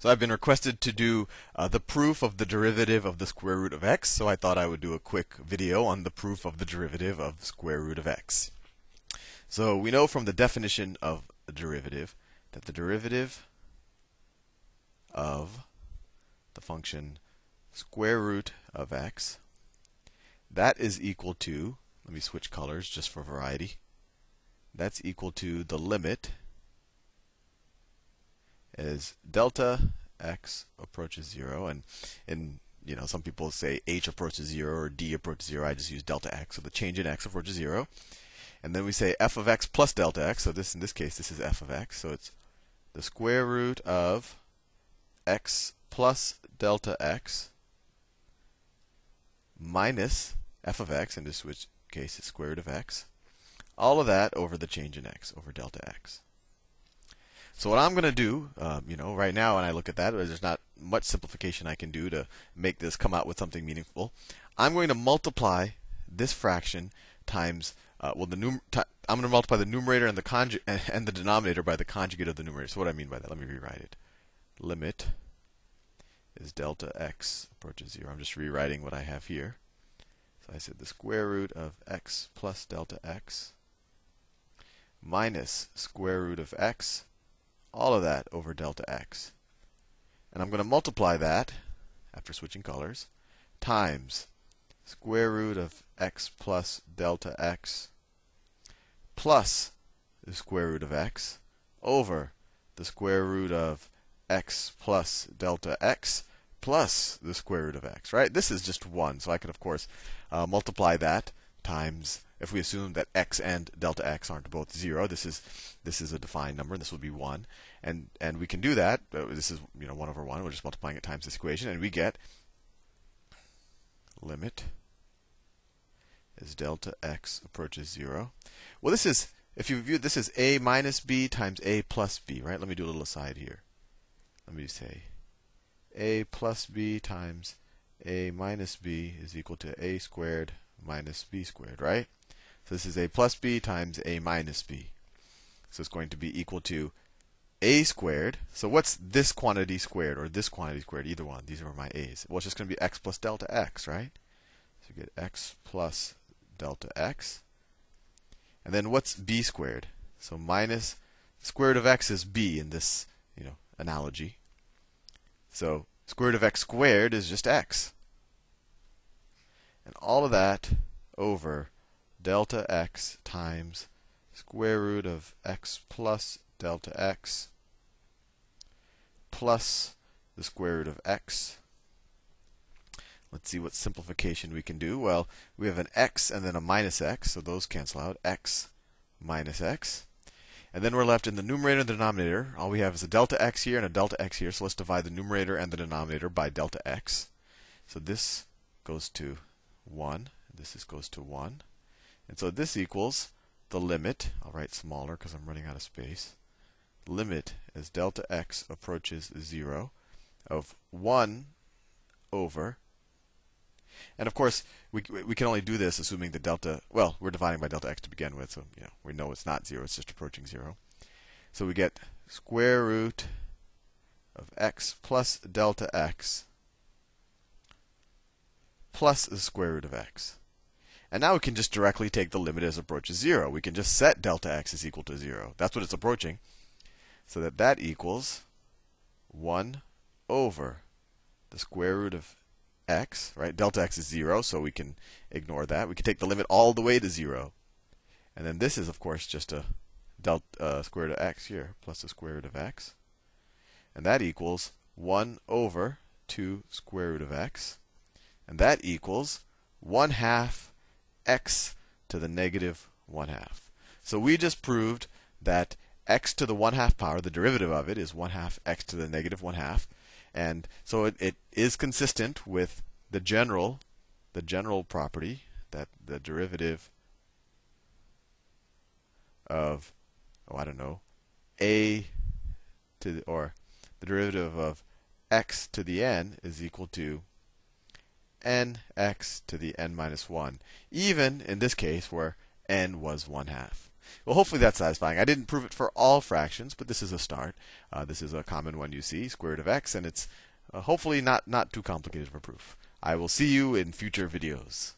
So I've been requested to do uh, the proof of the derivative of the square root of x, so I thought I would do a quick video on the proof of the derivative of square root of x. So we know from the definition of a derivative that the derivative of the function square root of x that is equal to let me switch colors just for variety. That's equal to the limit as delta x approaches 0 and in you know some people say h approaches 0 or d approaches 0 i just use delta x so the change in x approaches 0 and then we say f of x plus delta x so this in this case this is f of x. So it's the square root of x plus delta x minus f of x in this case is square root of x all of that over the change in x over delta x so what I'm going to do, um, you know, right now when I look at that, there's not much simplification I can do to make this come out with something meaningful. I'm going to multiply this fraction times uh, well the num- t- I'm going to multiply the numerator and the conju- and the denominator by the conjugate of the numerator. So what I mean by that, let me rewrite it. Limit is delta x approaches zero. I'm just rewriting what I have here. So I said the square root of x plus delta x minus square root of x all of that over delta x. And I'm going to multiply that, after switching colors, times square root of x plus delta x plus the square root of x over the square root of x plus delta x plus the square root of x, right? This is just 1, so I can, of course, uh, multiply that times if we assume that x and delta x aren't both 0, this is this is a defined number, and this will be 1. And and we can do that. Uh, this is you know 1 over 1. We're just multiplying it times this equation, and we get limit as delta x approaches 0. Well, this is if you view this as a minus b times a plus b, right? Let me do a little aside here. Let me say a plus b times a minus b is equal to a squared minus b squared, right? So this is a plus b times a minus b. So it's going to be equal to a squared. So what's this quantity squared or this quantity squared? Either one. These are my a's. Well, it's just going to be x plus delta x, right? So you get x plus delta x. And then what's b squared? So minus square root of x is b in this, you know, analogy. So square root of x squared is just x. And all of that over delta x times square root of x plus delta x plus the square root of x. Let's see what simplification we can do. Well, we have an x and then a minus x, so those cancel out. x minus x. And then we're left in the numerator and the denominator. All we have is a delta x here and a delta x here, so let's divide the numerator and the denominator by delta x. So this goes to 1, this is goes to 1. And so this equals the limit. I'll write smaller because I'm running out of space. Limit as delta x approaches 0 of 1 over. And of course, we, we can only do this assuming the delta, well, we're dividing by delta x to begin with, so you know, we know it's not 0, it's just approaching 0. So we get square root of x plus delta x plus the square root of x. And now we can just directly take the limit as approaches 0. We can just set delta x is equal to 0. That's what it's approaching. So that that equals 1 over the square root of x, right? Delta x is 0, so we can ignore that. We can take the limit all the way to 0. And then this is, of course, just a delta uh, square root of x here, plus the square root of x. And that equals 1 over 2 square root of x. And that equals 1 half x to the negative 1 half. So we just proved that x to the 1 half power, the derivative of it, is 1 half x to the negative 1 half. And so it, it is consistent with the general, the general property that the derivative of, oh, I don't know, a to the, or the derivative of x to the n is equal to nx to the n minus 1, even in this case where n was 1 half. Well, hopefully that's satisfying. I didn't prove it for all fractions, but this is a start. Uh, this is a common one you see, square root of x, and it's uh, hopefully not, not too complicated of a proof. I will see you in future videos.